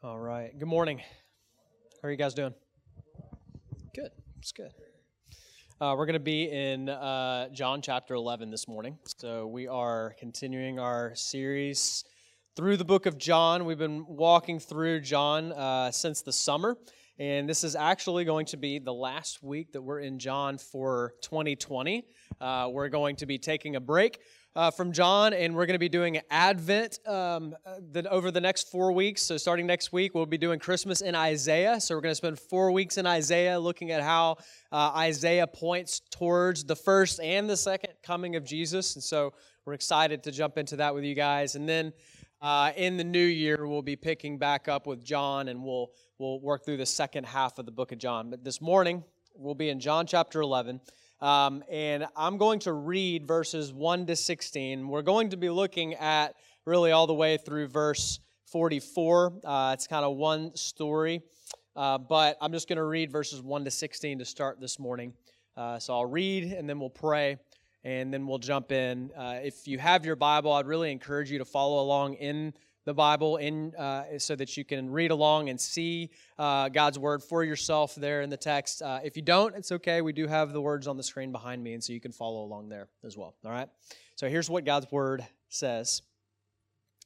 All right. Good morning. How are you guys doing? Good. It's good. Uh, we're going to be in uh, John chapter 11 this morning. So we are continuing our series through the book of John. We've been walking through John uh, since the summer. And this is actually going to be the last week that we're in John for 2020. Uh, we're going to be taking a break uh, from John, and we're going to be doing Advent um, the, over the next four weeks. So, starting next week, we'll be doing Christmas in Isaiah. So, we're going to spend four weeks in Isaiah looking at how uh, Isaiah points towards the first and the second coming of Jesus. And so, we're excited to jump into that with you guys. And then uh, in the new year, we'll be picking back up with John, and we'll we'll work through the second half of the book of John. But this morning, we'll be in John chapter 11. Um, and I'm going to read verses 1 to 16. We're going to be looking at really all the way through verse 44. Uh, it's kind of one story, uh, but I'm just going to read verses 1 to 16 to start this morning. Uh, so I'll read and then we'll pray and then we'll jump in. Uh, if you have your Bible, I'd really encourage you to follow along in the Bible in uh, so that you can read along and see uh, God's word for yourself there in the text. Uh, if you don't, it's okay. We do have the words on the screen behind me, and so you can follow along there as well. All right. So here's what God's word says.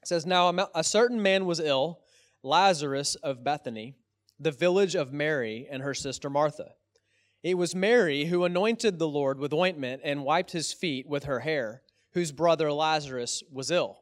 It says, "Now a certain man was ill, Lazarus of Bethany, the village of Mary and her sister Martha. It was Mary who anointed the Lord with ointment and wiped his feet with her hair, whose brother Lazarus was ill."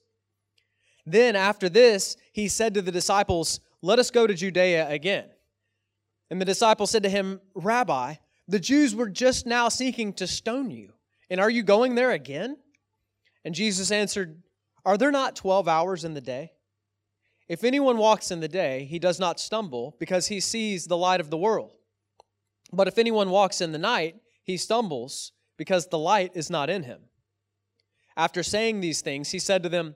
Then, after this, he said to the disciples, Let us go to Judea again. And the disciples said to him, Rabbi, the Jews were just now seeking to stone you, and are you going there again? And Jesus answered, Are there not 12 hours in the day? If anyone walks in the day, he does not stumble, because he sees the light of the world. But if anyone walks in the night, he stumbles, because the light is not in him. After saying these things, he said to them,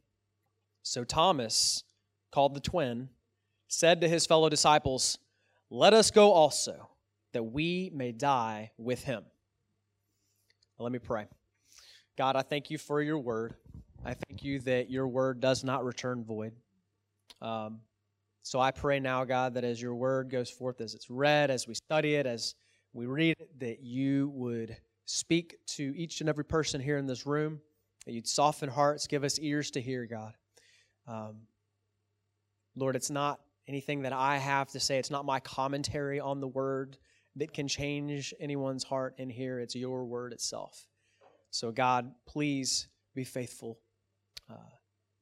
So Thomas, called the twin, said to his fellow disciples, Let us go also, that we may die with him. let me pray. God, I thank you for your word. I thank you that your word does not return void. Um, so I pray now, God, that as your word goes forth, as it's read, as we study it, as we read it, that you would speak to each and every person here in this room, that you'd soften hearts, give us ears to hear, God. Um, Lord, it's not anything that I have to say, it's not my commentary on the word that can change anyone's heart in here. It's your word itself. So, God, please be faithful uh,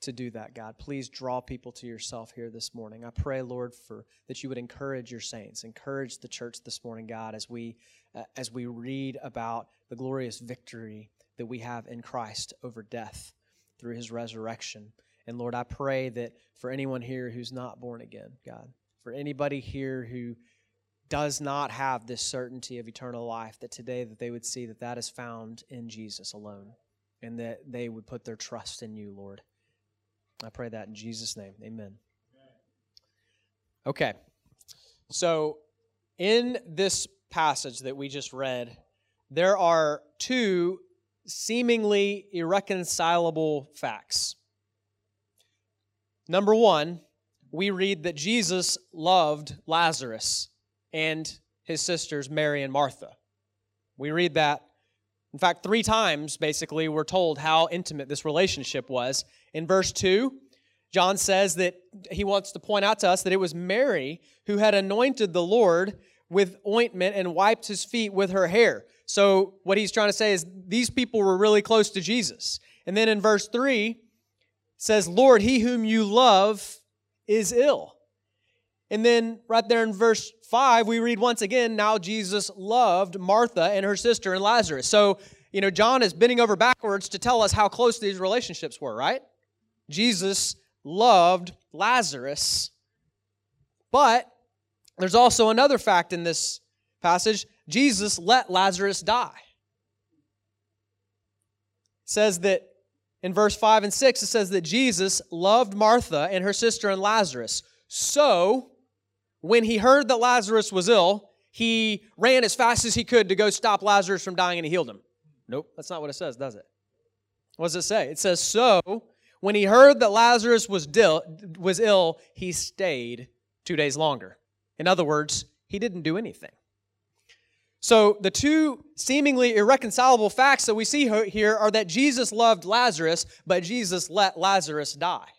to do that, God. Please draw people to yourself here this morning. I pray, Lord, for that you would encourage your saints, encourage the church this morning, God, as we uh, as we read about the glorious victory that we have in Christ over death through his resurrection. And Lord, I pray that for anyone here who's not born again, God, for anybody here who does not have this certainty of eternal life, that today that they would see that that is found in Jesus alone and that they would put their trust in you, Lord. I pray that in Jesus' name. Amen. Okay. So, in this passage that we just read, there are two seemingly irreconcilable facts. Number one, we read that Jesus loved Lazarus and his sisters, Mary and Martha. We read that, in fact, three times basically, we're told how intimate this relationship was. In verse 2, John says that he wants to point out to us that it was Mary who had anointed the Lord with ointment and wiped his feet with her hair. So, what he's trying to say is these people were really close to Jesus. And then in verse 3 says, Lord, he whom you love is ill. And then right there in verse 5, we read once again, now Jesus loved Martha and her sister and Lazarus. So, you know, John is bending over backwards to tell us how close these relationships were, right? Jesus loved Lazarus. But there's also another fact in this passage Jesus let Lazarus die. It says that in verse 5 and 6, it says that Jesus loved Martha and her sister and Lazarus. So, when he heard that Lazarus was ill, he ran as fast as he could to go stop Lazarus from dying and he healed him. Nope, that's not what it says, does it? What does it say? It says, So, when he heard that Lazarus was, dil- was ill, he stayed two days longer. In other words, he didn't do anything. So, the two seemingly irreconcilable facts that we see here are that Jesus loved Lazarus, but Jesus let Lazarus die.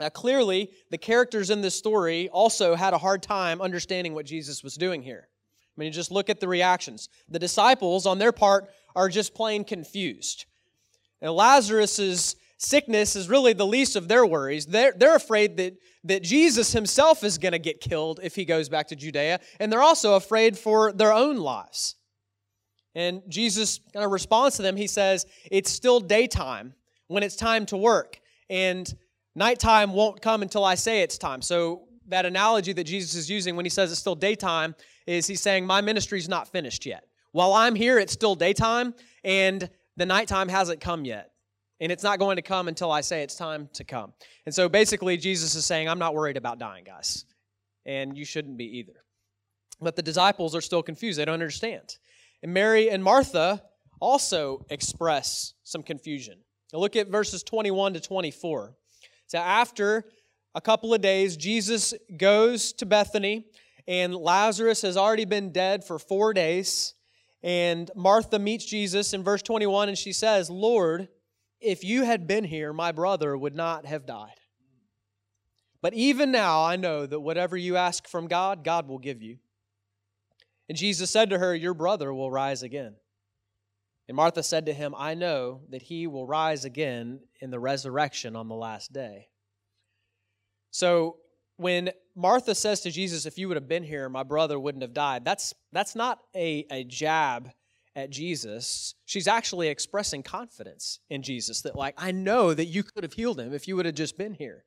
Now, clearly, the characters in this story also had a hard time understanding what Jesus was doing here. I mean, you just look at the reactions. The disciples, on their part, are just plain confused. And Lazarus's sickness is really the least of their worries. They're, they're afraid that, that Jesus himself is going to get killed if he goes back to Judea, and they're also afraid for their own lives. And Jesus kind of responds to them. He says, It's still daytime when it's time to work. And Nighttime won't come until I say it's time. So, that analogy that Jesus is using when he says it's still daytime is he's saying, My ministry's not finished yet. While I'm here, it's still daytime, and the nighttime hasn't come yet. And it's not going to come until I say it's time to come. And so basically, Jesus is saying, I'm not worried about dying, guys. And you shouldn't be either. But the disciples are still confused. They don't understand. And Mary and Martha also express some confusion. Now look at verses 21 to 24. So after a couple of days, Jesus goes to Bethany, and Lazarus has already been dead for four days. And Martha meets Jesus in verse 21, and she says, Lord, if you had been here, my brother would not have died. But even now, I know that whatever you ask from God, God will give you. And Jesus said to her, Your brother will rise again. And Martha said to him, I know that he will rise again in the resurrection on the last day. So when Martha says to Jesus, If you would have been here, my brother wouldn't have died, that's, that's not a, a jab at Jesus. She's actually expressing confidence in Jesus that, like, I know that you could have healed him if you would have just been here.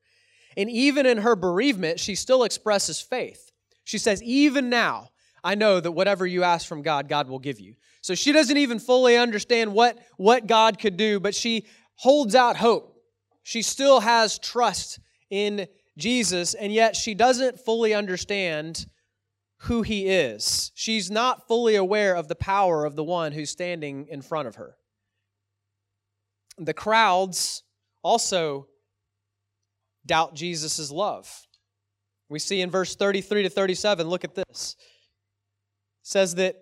And even in her bereavement, she still expresses faith. She says, Even now, I know that whatever you ask from God, God will give you. So she doesn't even fully understand what, what God could do, but she holds out hope. She still has trust in Jesus, and yet she doesn't fully understand who he is. She's not fully aware of the power of the one who's standing in front of her. The crowds also doubt Jesus' love. We see in verse 33 to 37, look at this. It says that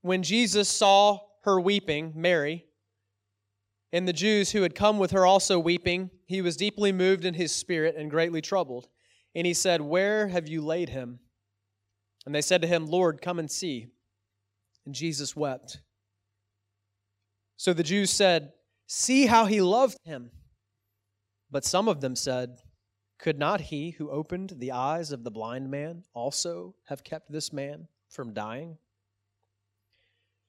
when Jesus saw her weeping, Mary, and the Jews who had come with her also weeping, he was deeply moved in his spirit and greatly troubled. And he said, Where have you laid him? And they said to him, Lord, come and see. And Jesus wept. So the Jews said, See how he loved him. But some of them said, Could not he who opened the eyes of the blind man also have kept this man from dying?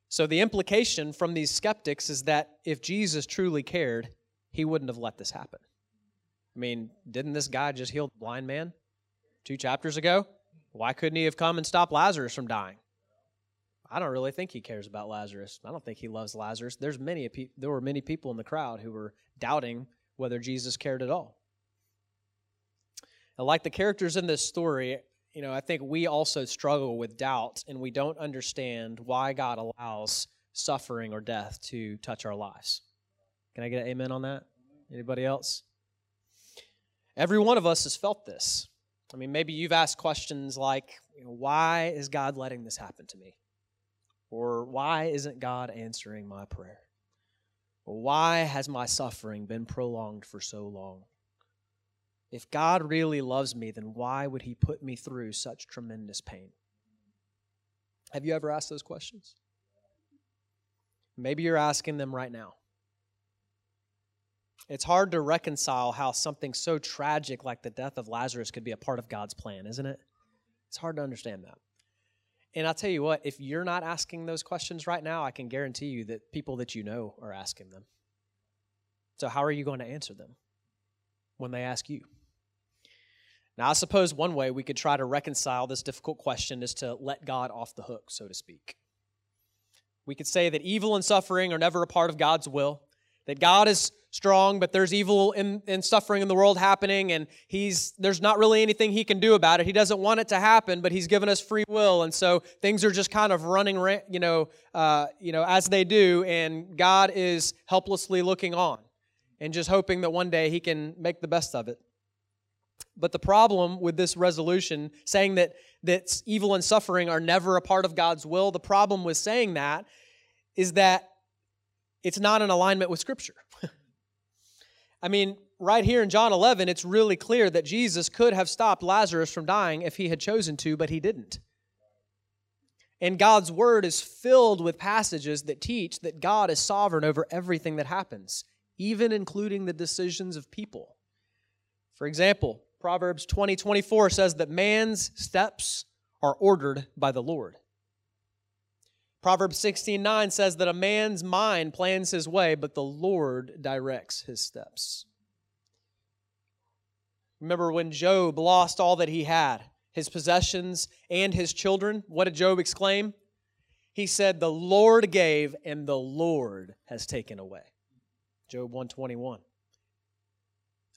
So the implication from these skeptics is that if Jesus truly cared, he wouldn't have let this happen. I mean, didn't this guy just heal the blind man two chapters ago? Why couldn't he have come and stopped Lazarus from dying? I don't really think he cares about Lazarus. I don't think he loves Lazarus. There's many there were many people in the crowd who were doubting whether Jesus cared at all. Now, like the characters in this story, you know, I think we also struggle with doubt and we don't understand why God allows suffering or death to touch our lives. Can I get an amen on that? Anybody else? Every one of us has felt this. I mean, maybe you've asked questions like, you know, why is God letting this happen to me? Or why isn't God answering my prayer? Or why has my suffering been prolonged for so long? If God really loves me, then why would He put me through such tremendous pain? Have you ever asked those questions? Maybe you're asking them right now. It's hard to reconcile how something so tragic like the death of Lazarus could be a part of God's plan, isn't it? It's hard to understand that. And I'll tell you what, if you're not asking those questions right now, I can guarantee you that people that you know are asking them. So, how are you going to answer them when they ask you? Now, I suppose one way we could try to reconcile this difficult question is to let God off the hook, so to speak. We could say that evil and suffering are never a part of God's will, that God is strong, but there's evil and, suffering in the world happening, and he's there's not really anything he can do about it. He doesn't want it to happen, but he's given us free will, and so things are just kind of running, you know, uh, you know, as they do, and God is helplessly looking on and just hoping that one day he can make the best of it. But the problem with this resolution, saying that that evil and suffering are never a part of God's will, the problem with saying that is that it's not in alignment with Scripture. I mean, right here in John 11, it's really clear that Jesus could have stopped Lazarus from dying if he had chosen to, but he didn't. And God's word is filled with passages that teach that God is sovereign over everything that happens, even including the decisions of people. For example, Proverbs 20 24 says that man's steps are ordered by the Lord. Proverbs 16 9 says that a man's mind plans his way, but the Lord directs his steps. Remember when Job lost all that he had, his possessions and his children? What did Job exclaim? He said, The Lord gave and the Lord has taken away. Job 121.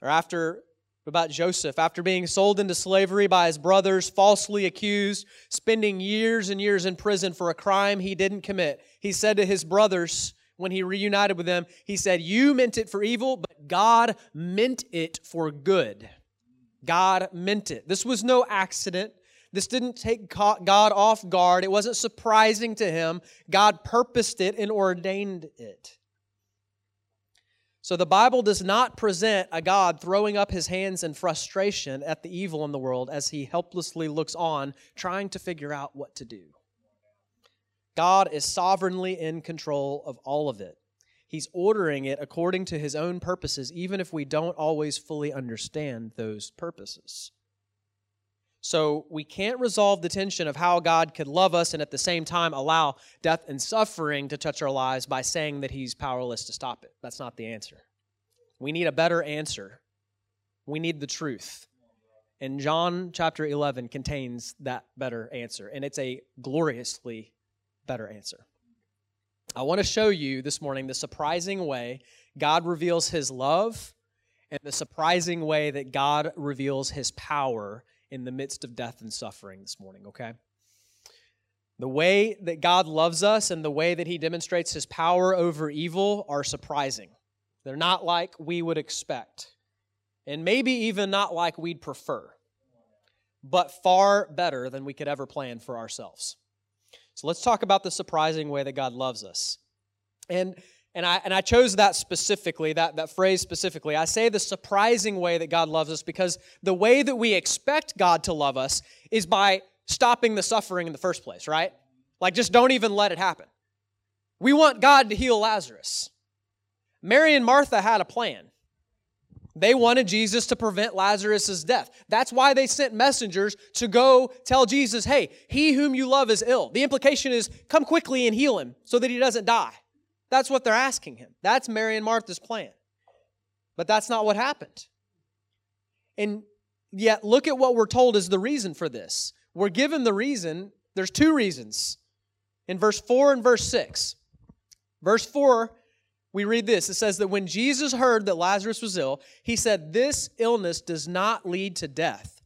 Or after about Joseph after being sold into slavery by his brothers, falsely accused, spending years and years in prison for a crime he didn't commit. He said to his brothers when he reunited with them, he said, You meant it for evil, but God meant it for good. God meant it. This was no accident. This didn't take God off guard. It wasn't surprising to him. God purposed it and ordained it. So the Bible does not present a God throwing up his hands in frustration at the evil in the world as he helplessly looks on, trying to figure out what to do. God is sovereignly in control of all of it. He's ordering it according to his own purposes, even if we don't always fully understand those purposes. So we can't resolve the tension of how God could love us and at the same time allow death and suffering to touch our lives by saying that He's powerless to stop it. That's not the answer. We need a better answer. We need the truth. And John chapter 11 contains that better answer, and it's a gloriously better answer. I want to show you this morning the surprising way God reveals His love and the surprising way that God reveals His power in the midst of death and suffering this morning, okay? The way that God loves us and the way that He demonstrates His power over evil are surprising. They're not like we would expect, and maybe even not like we'd prefer, but far better than we could ever plan for ourselves. So let's talk about the surprising way that God loves us. And and I, and I chose that specifically, that, that phrase specifically. I say the surprising way that God loves us because the way that we expect God to love us is by stopping the suffering in the first place, right? Like, just don't even let it happen. We want God to heal Lazarus. Mary and Martha had a plan. They wanted Jesus to prevent Lazarus' death. That's why they sent messengers to go tell Jesus, hey, he whom you love is ill. The implication is, come quickly and heal him so that he doesn't die. That's what they're asking him. That's Mary and Martha's plan. But that's not what happened. And yet, look at what we're told is the reason for this. We're given the reason, there's two reasons in verse 4 and verse 6. Verse 4, we read this it says that when Jesus heard that Lazarus was ill, he said, This illness does not lead to death,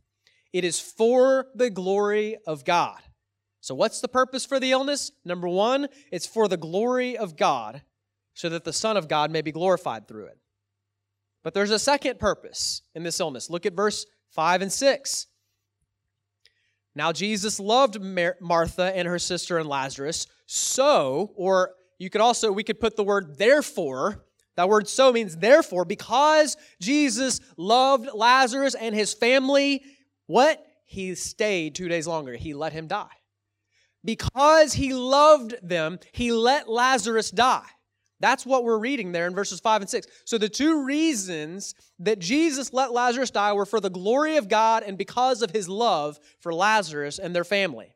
it is for the glory of God so, what's the purpose for the illness? Number one, it's for the glory of God, so that the Son of God may be glorified through it. But there's a second purpose in this illness. Look at verse 5 and 6. Now, Jesus loved Mar- Martha and her sister and Lazarus, so, or you could also, we could put the word therefore, That word so means therefore, because Jesus loved Lazarus and his family, what? He stayed two days longer. He let him die. Because he loved them, he let Lazarus die. That's what we're reading there in verses 5 and 6. So, the two reasons that Jesus let Lazarus die were for the glory of God and because of his love for Lazarus and their family.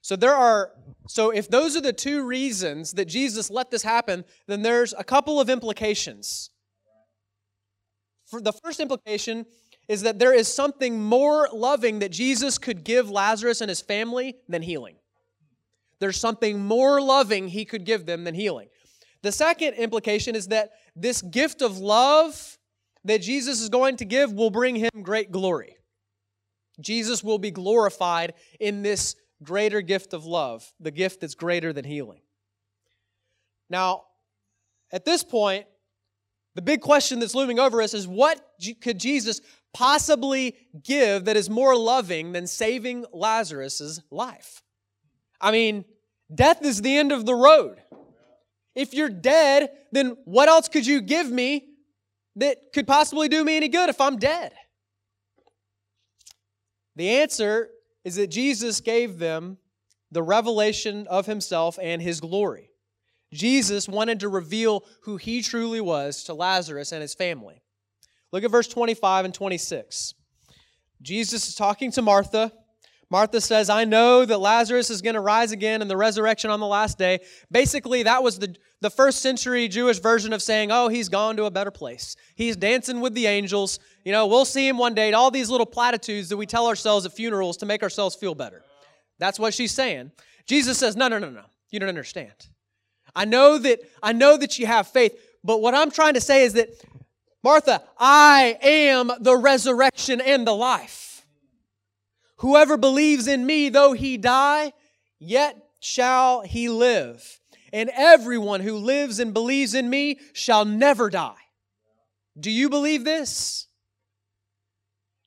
So, there are, so if those are the two reasons that Jesus let this happen, then there's a couple of implications. For the first implication is that there is something more loving that Jesus could give Lazarus and his family than healing. There's something more loving he could give them than healing. The second implication is that this gift of love that Jesus is going to give will bring him great glory. Jesus will be glorified in this greater gift of love, the gift that's greater than healing. Now, at this point, the big question that's looming over us is what could Jesus possibly give that is more loving than saving Lazarus' life? I mean, death is the end of the road. If you're dead, then what else could you give me that could possibly do me any good if I'm dead? The answer is that Jesus gave them the revelation of himself and his glory. Jesus wanted to reveal who he truly was to Lazarus and his family. Look at verse 25 and 26. Jesus is talking to Martha. Martha says, I know that Lazarus is going to rise again in the resurrection on the last day. Basically, that was the, the first century Jewish version of saying, oh, he's gone to a better place. He's dancing with the angels. You know, we'll see him one day. All these little platitudes that we tell ourselves at funerals to make ourselves feel better. That's what she's saying. Jesus says, no, no, no, no. You don't understand. I know that I know that you have faith, but what I'm trying to say is that Martha, I am the resurrection and the life. Whoever believes in me, though he die, yet shall he live. And everyone who lives and believes in me shall never die. Do you believe this?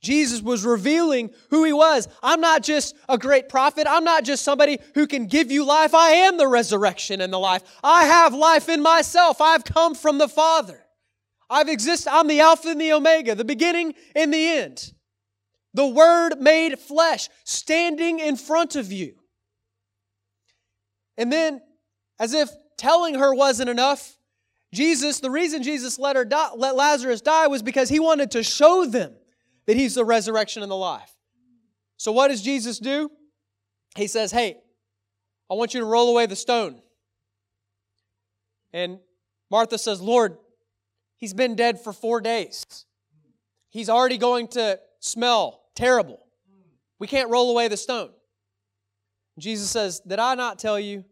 Jesus was revealing who he was. I'm not just a great prophet. I'm not just somebody who can give you life. I am the resurrection and the life. I have life in myself. I've come from the Father. I've existed. I'm the Alpha and the Omega, the beginning and the end. The Word made flesh, standing in front of you. And then, as if telling her wasn't enough, Jesus, the reason Jesus let, her die, let Lazarus die was because he wanted to show them that he's the resurrection and the life. So, what does Jesus do? He says, Hey, I want you to roll away the stone. And Martha says, Lord, he's been dead for four days. He's already going to smell terrible. We can't roll away the stone. Jesus says, Did I not tell you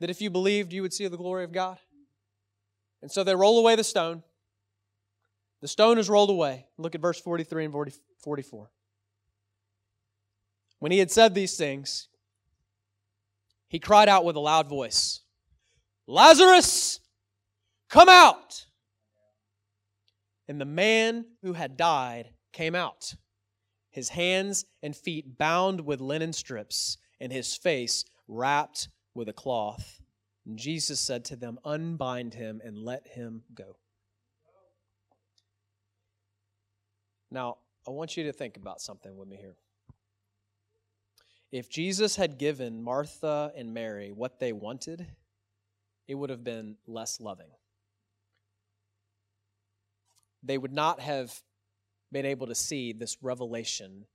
that if you believed, you would see the glory of God? And so they roll away the stone. The stone is rolled away. Look at verse 43 and 40, 44. When he had said these things, he cried out with a loud voice, Lazarus, come out! And the man who had died came out his hands and feet bound with linen strips, and his face wrapped with a cloth. And Jesus said to them, Unbind him and let him go. Now, I want you to think about something with me here. If Jesus had given Martha and Mary what they wanted, it would have been less loving. They would not have been able to see this revelation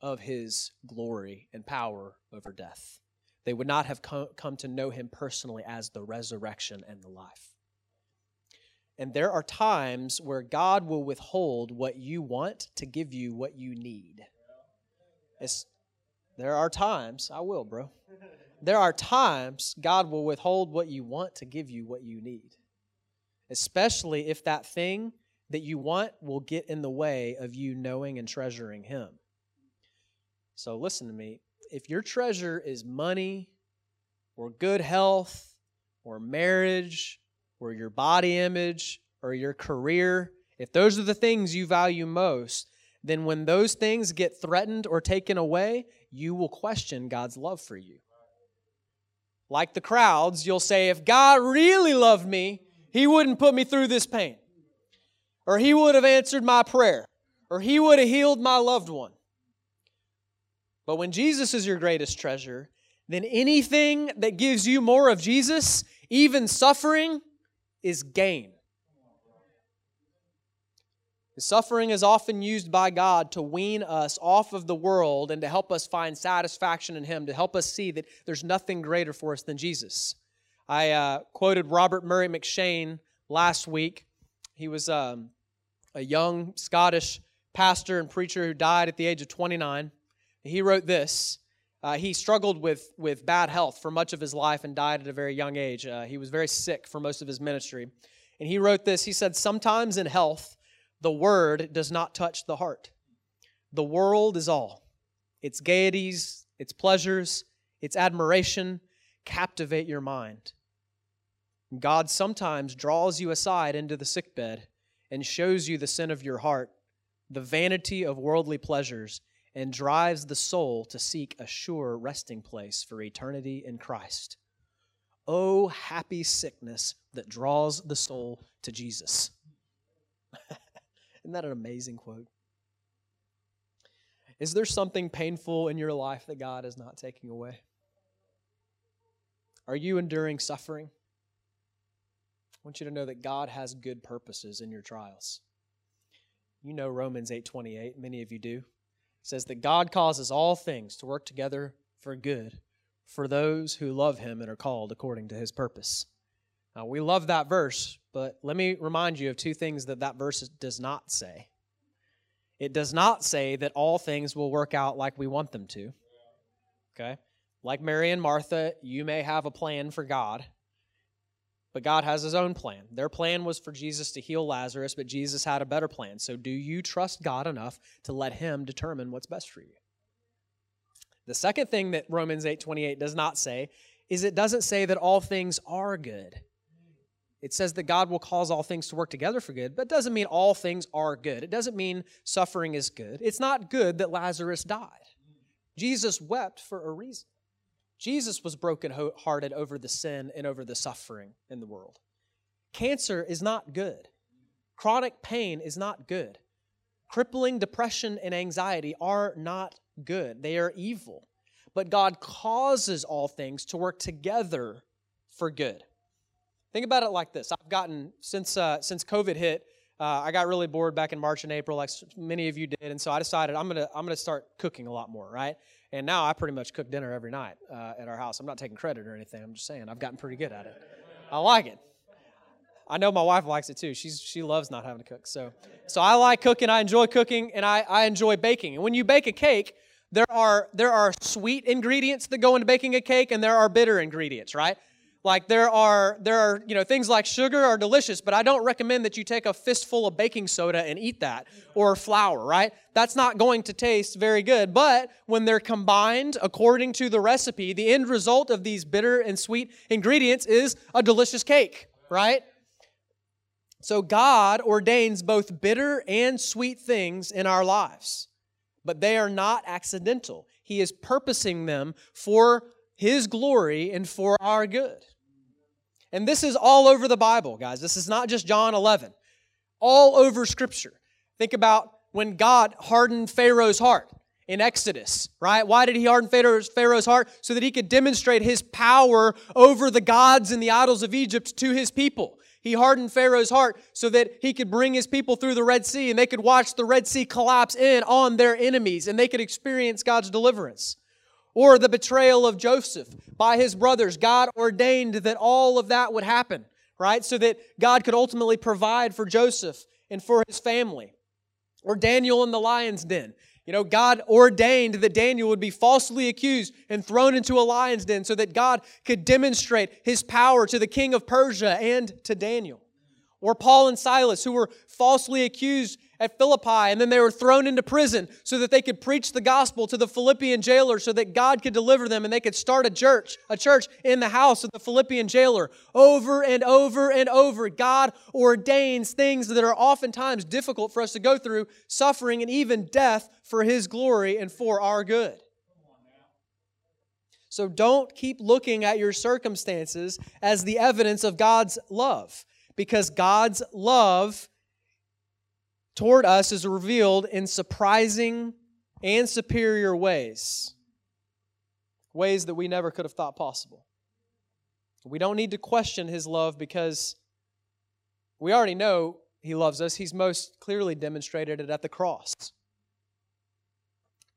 of his glory and power over death. They would not have come to know him personally as the resurrection and the life. And there are times where God will withhold what you want to give you what you need. It's, there are times, I will, bro. There are times God will withhold what you want to give you what you need. Especially if that thing that you want will get in the way of you knowing and treasuring Him. So listen to me. If your treasure is money or good health or marriage or your body image or your career, if those are the things you value most, then when those things get threatened or taken away, you will question God's love for you. Like the crowds, you'll say, if God really loved me, He wouldn't put me through this pain. Or He would have answered my prayer, or He would have healed my loved one. But when Jesus is your greatest treasure, then anything that gives you more of Jesus, even suffering, is gain. Suffering is often used by God to wean us off of the world and to help us find satisfaction in Him, to help us see that there's nothing greater for us than Jesus. I uh, quoted Robert Murray M'Cheyne last week. He was um, a young Scottish pastor and preacher who died at the age of 29. He wrote this. Uh, he struggled with, with bad health for much of his life and died at a very young age. Uh, he was very sick for most of his ministry. And he wrote this He said, Sometimes in health, the word does not touch the heart. The world is all. Its gaieties, its pleasures, its admiration captivate your mind. God sometimes draws you aside into the sickbed and shows you the sin of your heart, the vanity of worldly pleasures, and drives the soul to seek a sure resting place for eternity in Christ. Oh, happy sickness that draws the soul to Jesus. Isn't that an amazing quote? Is there something painful in your life that God is not taking away? Are you enduring suffering? I want you to know that God has good purposes in your trials. You know Romans 8:28, many of you do. It says that God causes all things to work together for good for those who love him and are called according to his purpose. Now, we love that verse, but let me remind you of two things that that verse does not say. It does not say that all things will work out like we want them to. Okay? Like Mary and Martha, you may have a plan for God, but God has his own plan. Their plan was for Jesus to heal Lazarus, but Jesus had a better plan. So do you trust God enough to let him determine what's best for you? The second thing that Romans 8:28 does not say is it doesn't say that all things are good. It says that God will cause all things to work together for good, but doesn't mean all things are good. It doesn't mean suffering is good. It's not good that Lazarus died. Jesus wept for a reason. Jesus was brokenhearted over the sin and over the suffering in the world. Cancer is not good. Chronic pain is not good. Crippling depression and anxiety are not good. They are evil. But God causes all things to work together for good. Think about it like this. I've gotten, since, uh, since COVID hit, uh, I got really bored back in March and April, like many of you did, and so I decided I'm gonna I'm gonna start cooking a lot more, right? And now I pretty much cook dinner every night uh, at our house. I'm not taking credit or anything. I'm just saying I've gotten pretty good at it. I like it. I know my wife likes it too. She's she loves not having to cook. So so I like cooking. I enjoy cooking, and I I enjoy baking. And when you bake a cake, there are there are sweet ingredients that go into baking a cake, and there are bitter ingredients, right? Like there are there are you know things like sugar are delicious, but I don't recommend that you take a fistful of baking soda and eat that or flour, right? That's not going to taste very good. But when they're combined according to the recipe, the end result of these bitter and sweet ingredients is a delicious cake, right? So God ordains both bitter and sweet things in our lives, but they are not accidental. He is purposing them for his glory and for our good. And this is all over the Bible, guys. This is not just John 11. All over Scripture. Think about when God hardened Pharaoh's heart in Exodus, right? Why did he harden Pharaoh's, heart? So that he could demonstrate his power over the gods and the idols of Egypt to his people. He hardened Pharaoh's heart so that he could bring his people through the Red Sea and they could watch the Red Sea collapse in on their enemies and they could experience God's deliverance or the betrayal of Joseph by his brothers. God ordained that all of that would happen, right? So that God could ultimately provide for Joseph and for his family. Or Daniel in the lion's den. You know, God ordained that Daniel would be falsely accused and thrown into a lion's den so that God could demonstrate his power to the king of Persia and to Daniel. Or Paul and Silas, who were falsely accused at Philippi, and then they were thrown into prison so that they could preach the gospel to the Philippian jailer so that God could deliver them and they could start a church, a church in the house of the Philippian jailer. Over and over and over, God ordains things that are oftentimes difficult for us to go through, suffering and even death for His glory and for our good. So don't keep looking at your circumstances as the evidence of God's love because God's love toward us is revealed in surprising and superior ways, ways that we never could have thought possible. We don't need to question his love because we already know he loves us. He's most clearly demonstrated it at the cross.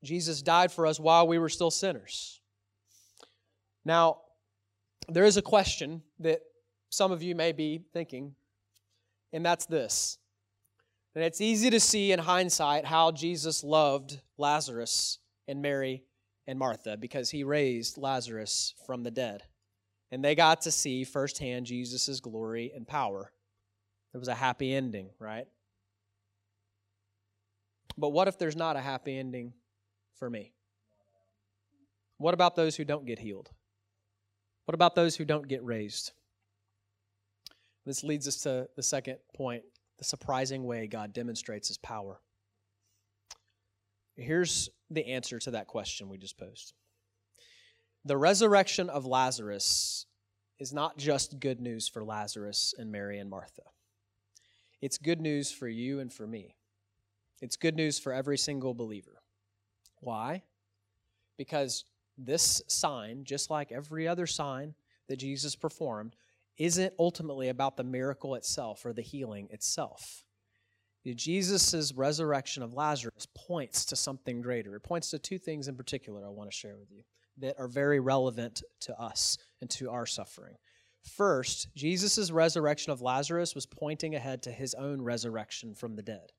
Jesus died for us while we were still sinners. Now, there is a question that some of you may be thinking, and that's this. And it's easy to see in hindsight how Jesus loved Lazarus and Mary and Martha because he raised Lazarus from the dead. And they got to see firsthand Jesus' glory and power. It was a happy ending, right? But what if there's not a happy ending for me? What about those who don't get healed? What about those who don't get raised? This leads us to the second point the surprising way God demonstrates his power. Here's the answer to that question we just posed. The resurrection of Lazarus is not just good news for Lazarus and Mary and Martha. It's good news for you and for me. It's good news for every single believer. Why? Because this sign, just like every other sign that Jesus performed, isn't ultimately about the miracle itself or the healing itself. Jesus' resurrection of Lazarus points to something greater. It points to two things in particular I want to share with you that are very relevant to us and to our suffering. First, Jesus' resurrection of Lazarus was pointing ahead to his own resurrection from the dead.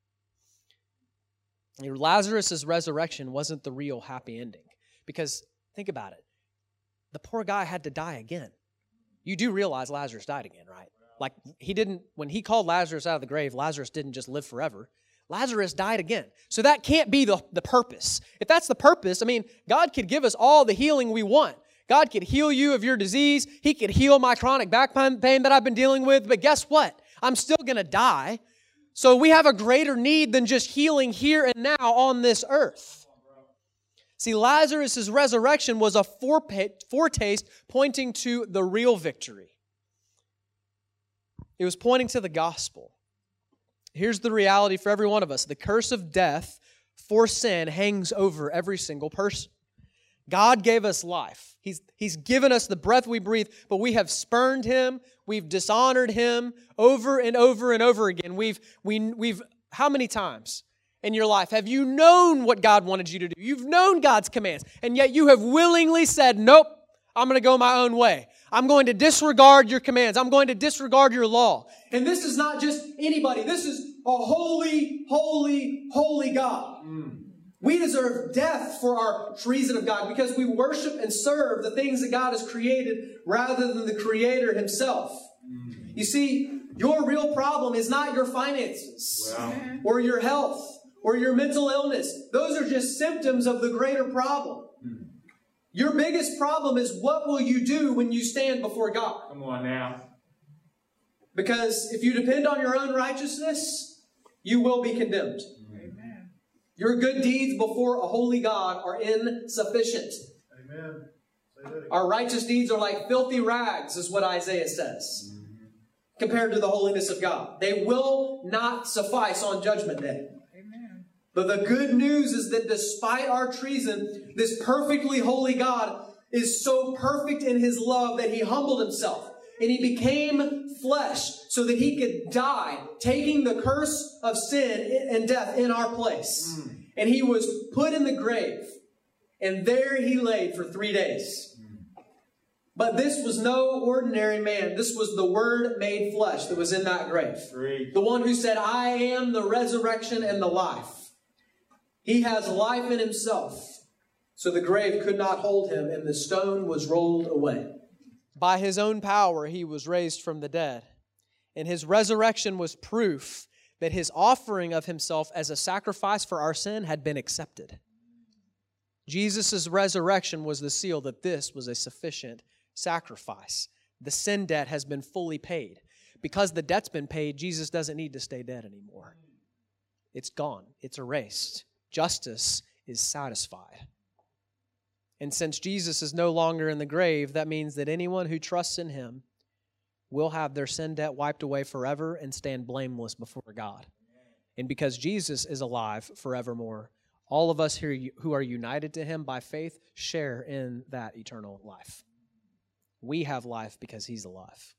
Lazarus' resurrection wasn't the real happy ending because think about it. The poor guy had to die again. You do realize Lazarus died again, right? Like he didn't, when he called Lazarus out of the grave, Lazarus didn't just live forever. Lazarus died again. So that can't be the, the purpose. If that's the purpose, I mean, God could give us all the healing we want. God could heal you of your disease. He could heal my chronic back pain that I've been dealing with. But guess what? I'm still going to die. So we have a greater need than just healing here and now on this earth. See, Lazarus' resurrection was a foretaste pointing to the real victory. It was pointing to the gospel. Here's the reality for every one of us the curse of death for sin hangs over every single person. God gave us life. He's, he's given us the breath we breathe, but we have spurned Him. We've dishonored Him over and over and over again. We've, we, we've how many times? In your life have you known what God wanted you to do? You've known God's commands, and yet you have willingly said, Nope, I'm going to go my own way. I'm going to disregard your commands. I'm going to disregard your law. And this is not just anybody, this is a holy, holy, holy God. Mm. We deserve death for our treason of God because we worship and serve the things that God has created rather than the Creator Himself. Mm. You see, your real problem is not your finances wow. or your health or your mental illness. Those are just symptoms of the greater problem. Your biggest problem is what will you do when you stand before God? Come on now. Because if you depend on your own righteousness, you will be condemned. Amen. Your good deeds before a holy God are insufficient. Amen. Our righteous deeds are like filthy rags, is what Isaiah says, mm-hmm. compared to the holiness of God. They will not suffice on Judgment Day. But the good news is that despite our treason, this perfectly holy God is so perfect in his love that he humbled himself and he became flesh so that he could die, taking the curse of sin and death in our place. Mm. And he was put in the grave, and there he laid for three days. But this was no ordinary man. This was the Word made flesh that was in that grave. The one who said, I am the resurrection and the life. He has life in himself. So the grave could not hold him, and the stone was rolled away. By his own power, he was raised from the dead. And his resurrection was proof that his offering of himself as a sacrifice for our sin had been accepted. Jesus' resurrection was the seal that this was a sufficient sacrifice. The sin debt has been fully paid. Because the debt's been paid, Jesus doesn't need to stay dead anymore. It's gone, it's erased justice is satisfied. And since Jesus is no longer in the grave, that means that anyone who trusts in him will have their sin debt wiped away forever and stand blameless before God. And because Jesus is alive forevermore, all of us here who are united to him by faith share in that eternal life. We have life because he's alive.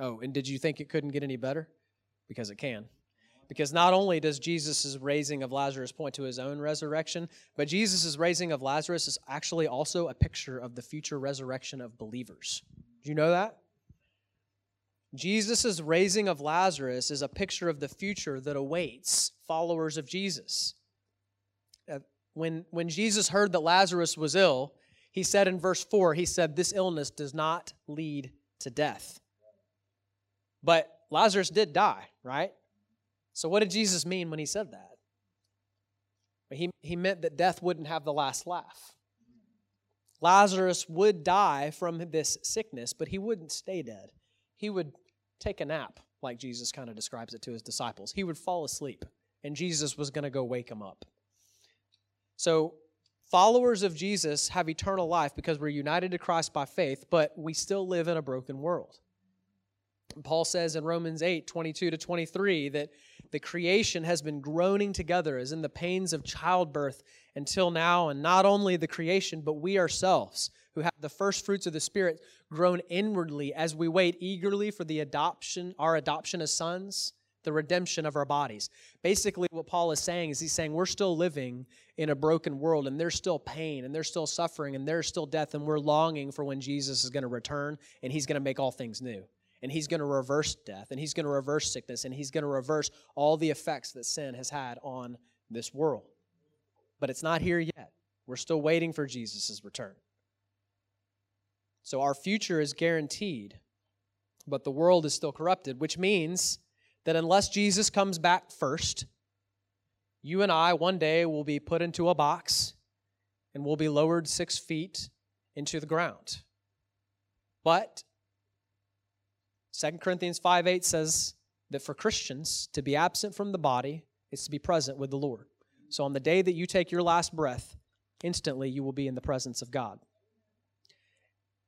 Oh, and did you think it couldn't get any better? Because it can. Because not only does Jesus' raising of Lazarus point to his own resurrection, but Jesus' raising of Lazarus is actually also a picture of the future resurrection of believers. Do you know that? Jesus' raising of Lazarus is a picture of the future that awaits followers of Jesus. Uh, when, when Jesus heard that Lazarus was ill, he said in verse 4, he said, This illness does not lead to death. But Lazarus did die, right? So, what did Jesus mean when he said that? He, he meant that death wouldn't have the last laugh. Lazarus would die from this sickness, but he wouldn't stay dead. He would take a nap, like Jesus kind of describes it to his disciples. He would fall asleep, and Jesus was going to go wake him up. So, followers of Jesus have eternal life because we're united to Christ by faith, but we still live in a broken world. Paul says in Romans 8 22 to 23 that the creation has been groaning together as in the pains of childbirth until now, and not only the creation, but we ourselves, who have the first fruits of the Spirit, groan inwardly as we wait eagerly for the adoption, our adoption as sons, the redemption of our bodies. Basically, what Paul is saying is he's saying we're still living in a broken world, and there's still pain, and there's still suffering, and there's still death, and we're longing for when Jesus is going to return and he's going to make all things new and he's going to reverse death and he's going to reverse sickness and he's going to reverse all the effects that sin has had on this world. But it's not here yet. We're still waiting for Jesus' return. So our future is guaranteed, but the world is still corrupted, which means that unless Jesus comes back first, you and I one day will be put into a box and will be lowered six feet into the ground. But 2 Corinthians 5 8 says that for Christians, to be absent from the body is to be present with the Lord. So on the day that you take your last breath, instantly you will be in the presence of God.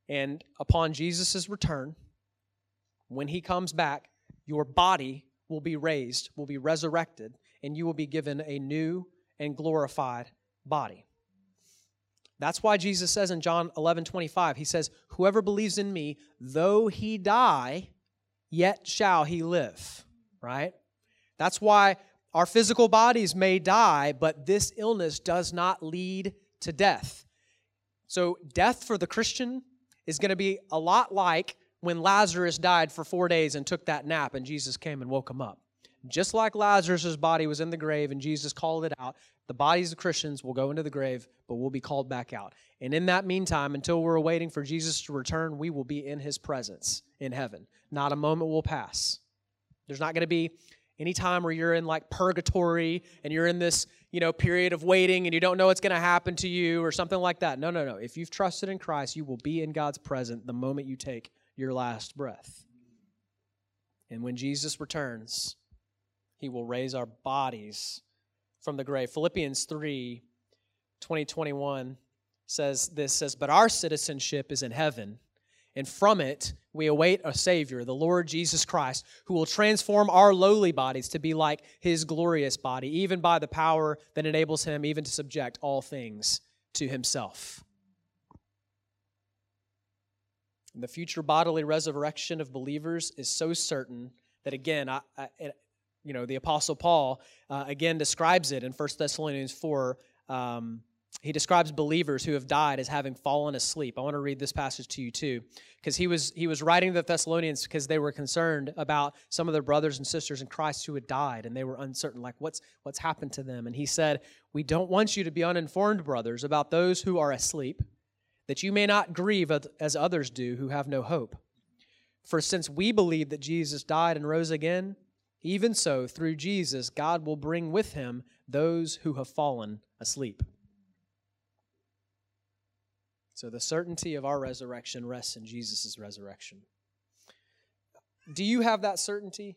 And upon Jesus' return, when he comes back, your body will be raised, will be resurrected, and you will be given a new and glorified body. That's why Jesus says in John 11 25, he says, Whoever believes in me, though he die, yet shall he live, right? That's why our physical bodies may die, but this illness does not lead to death. So, death for the Christian is going to be a lot like when Lazarus died for four days and took that nap, and Jesus came and woke him up. Just like Lazarus' body was in the grave and Jesus called it out, the bodies of Christians will go into the grave, but we'll be called back out. And in that meantime, until we're waiting for Jesus to return, we will be in his presence in heaven. Not a moment will pass. There's not going to be any time where you're in like purgatory and you're in this, you know, period of waiting and you don't know what's going to happen to you or something like that. No, no, no. If you've trusted in Christ, you will be in God's presence the moment you take your last breath. And when Jesus returns, he will raise our bodies from the grave. Philippians 3 20, 21 says this says, But our citizenship is in heaven, and from it we await a Savior, the Lord Jesus Christ, who will transform our lowly bodies to be like his glorious body, even by the power that enables him even to subject all things to himself. And the future bodily resurrection of believers is so certain that, again, I, I, you know, the Apostle Paul uh, again describes it in 1 Thessalonians 4. Um, he describes believers who have died as having fallen asleep. I want to read this passage to you too, because he was he was writing to the Thessalonians because they were concerned about some of their brothers and sisters in Christ who had died, and they were uncertain, like what's what's happened to them. And he said, "We don't want you to be uninformed, brothers, about those who are asleep, that you may not grieve as others do who have no hope. For since we believe that Jesus died and rose again." Even so, through Jesus, God will bring with him those who have fallen asleep. So the certainty of our resurrection rests in Jesus' resurrection. Do you have that certainty?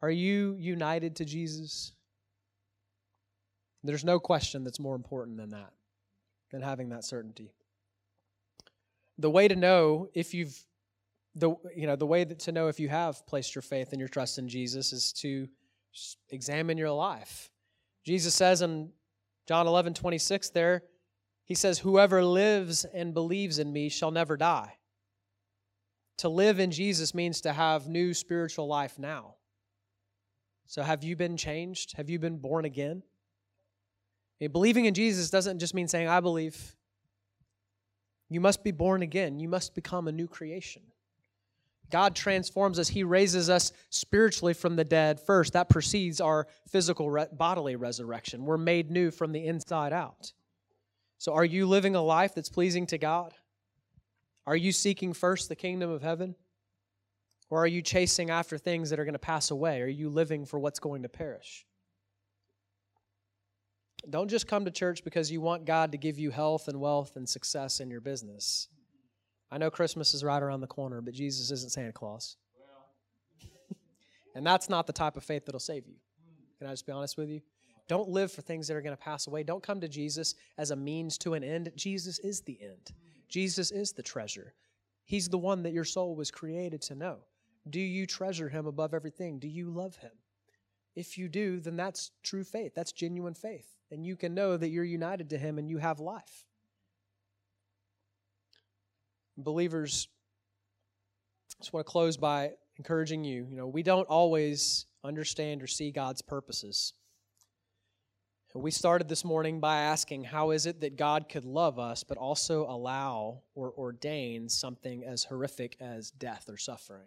Are you united to Jesus? There's no question that's more important than that, than having that certainty. The way to know if you've the you know the way that to know if you have placed your faith and your trust in Jesus is to examine your life. Jesus says in John 11, 26 there, he says, Whoever lives and believes in me shall never die. To live in Jesus means to have new spiritual life now. So, have you been changed? Have you been born again? I mean, believing in Jesus doesn't just mean saying, I believe. You must be born again. You must become a new creation. God transforms us. He raises us spiritually from the dead first. That precedes our physical bodily resurrection. We're made new from the inside out. So, are you living a life that's pleasing to God? Are you seeking first the kingdom of heaven? Or are you chasing after things that are going to pass away? Are you living for what's going to perish? Don't just come to church because you want God to give you health and wealth and success in your business. I know Christmas is right around the corner, but Jesus isn't Santa Claus. and that's not the type of faith that'll save you. Can I just be honest with you? Don't live for things that are going to pass away. Don't come to Jesus as a means to an end. Jesus is the end. Jesus is the treasure. He's the one that your soul was created to know. Do you treasure him above everything? Do you love him? If you do, then that's true faith. That's genuine faith. And you can know that you're united to him and you have life. Believers, I just want to close by encouraging you. You know, we don't always understand or see God's purposes. We started this morning by asking how is it that God could love us but also allow or ordain something as horrific as death or suffering?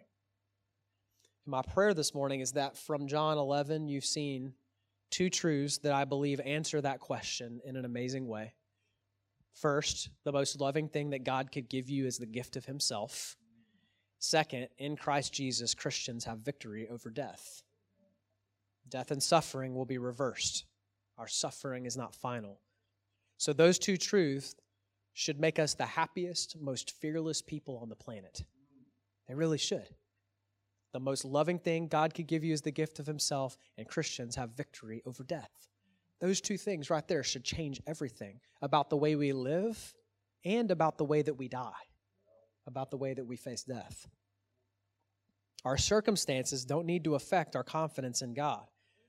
My prayer this morning is that from John 11, you've seen two truths that I believe answer that question in an amazing way. First, the most loving thing that God could give you is the gift of Himself. Second, in Christ Jesus, Christians have victory over death. Death and suffering will be reversed. Our suffering is not final. So, those two truths should make us the happiest, most fearless people on the planet. They really should. The most loving thing God could give you is the gift of Himself, and Christians have victory over death. Those two things right there should change everything about the way we live and about the way that we die, about the way that we face death. Our circumstances don't need to affect our confidence in God.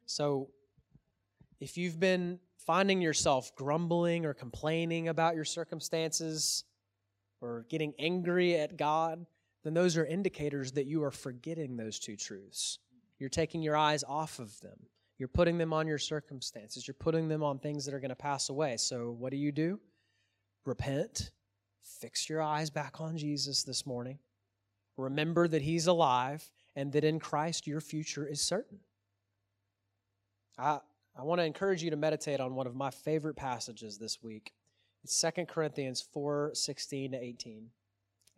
So, if you've been finding yourself grumbling or complaining about your circumstances or getting angry at God, then those are indicators that you are forgetting those two truths. You're taking your eyes off of them. You're putting them on your circumstances. You're putting them on things that are going to pass away. So, what do you do? Repent. Fix your eyes back on Jesus this morning. Remember that He's alive and that in Christ your future is certain. I want to encourage you to meditate on one of my favorite passages this week. It's 2 Corinthians 4 16 to 18.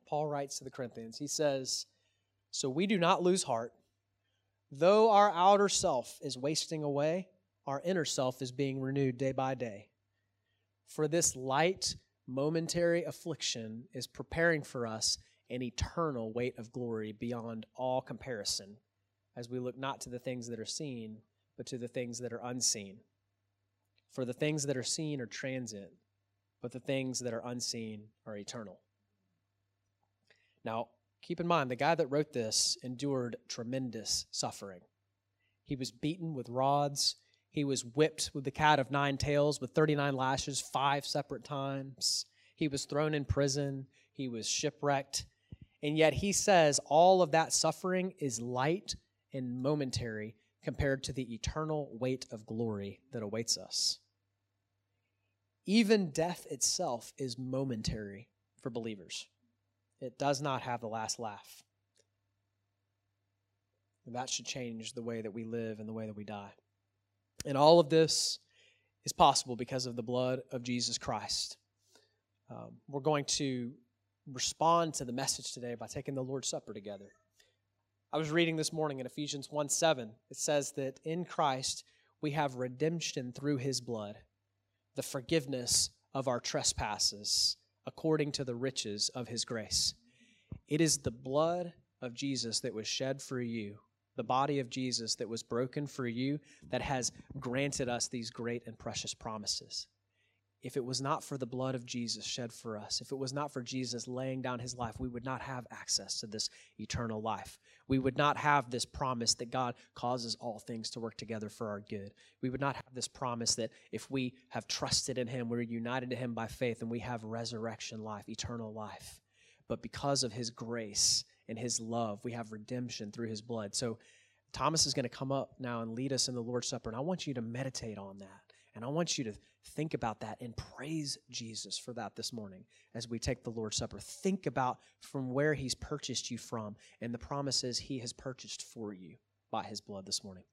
Paul writes to the Corinthians, he says, So we do not lose heart. Though our outer self is wasting away, our inner self is being renewed day by day. For this light, momentary affliction is preparing for us an eternal weight of glory beyond all comparison as we look not to the things that are seen, but to the things that are unseen. For the things that are seen are transient, but the things that are unseen are eternal. Now, keep in mind, the guy that wrote this endured tremendous suffering. He was beaten with rods. He was whipped with the cat of nine tails with 39 lashes five separate times. He was thrown in prison. He was shipwrecked. And yet he says all of that suffering is light and momentary compared to the eternal weight of glory that awaits us. Even death itself is momentary for believers. It does not have the last laugh. And that should change the way that we live and the way that we die. And all of this is possible because of the blood of Jesus Christ. Um, we're going to respond to the message today by taking the Lord's Supper together. I was reading this morning in Ephesians 1 7. It says that in Christ we have redemption through his blood, the forgiveness of our trespasses, according to the riches of his grace. It is the blood of Jesus that was shed for you, the body of Jesus that was broken for you, that has granted us these great and precious promises. If it was not for the blood of Jesus shed for us, if it was not for Jesus laying down his life, we would not have access to this eternal life. We would not have this promise that God causes all things to work together for our good. We would not have this promise that if we have trusted in him, we're united to him by faith, and we have resurrection life, eternal life. But because of his grace and his love, we have redemption through his blood. So Thomas is going to come up now and lead us in the Lord's Supper, and I want you to meditate on that. And I want you to think about that and praise Jesus for that this morning as we take the Lord's Supper. Think about from where He's purchased you from and the promises He has purchased for you by His blood this morning.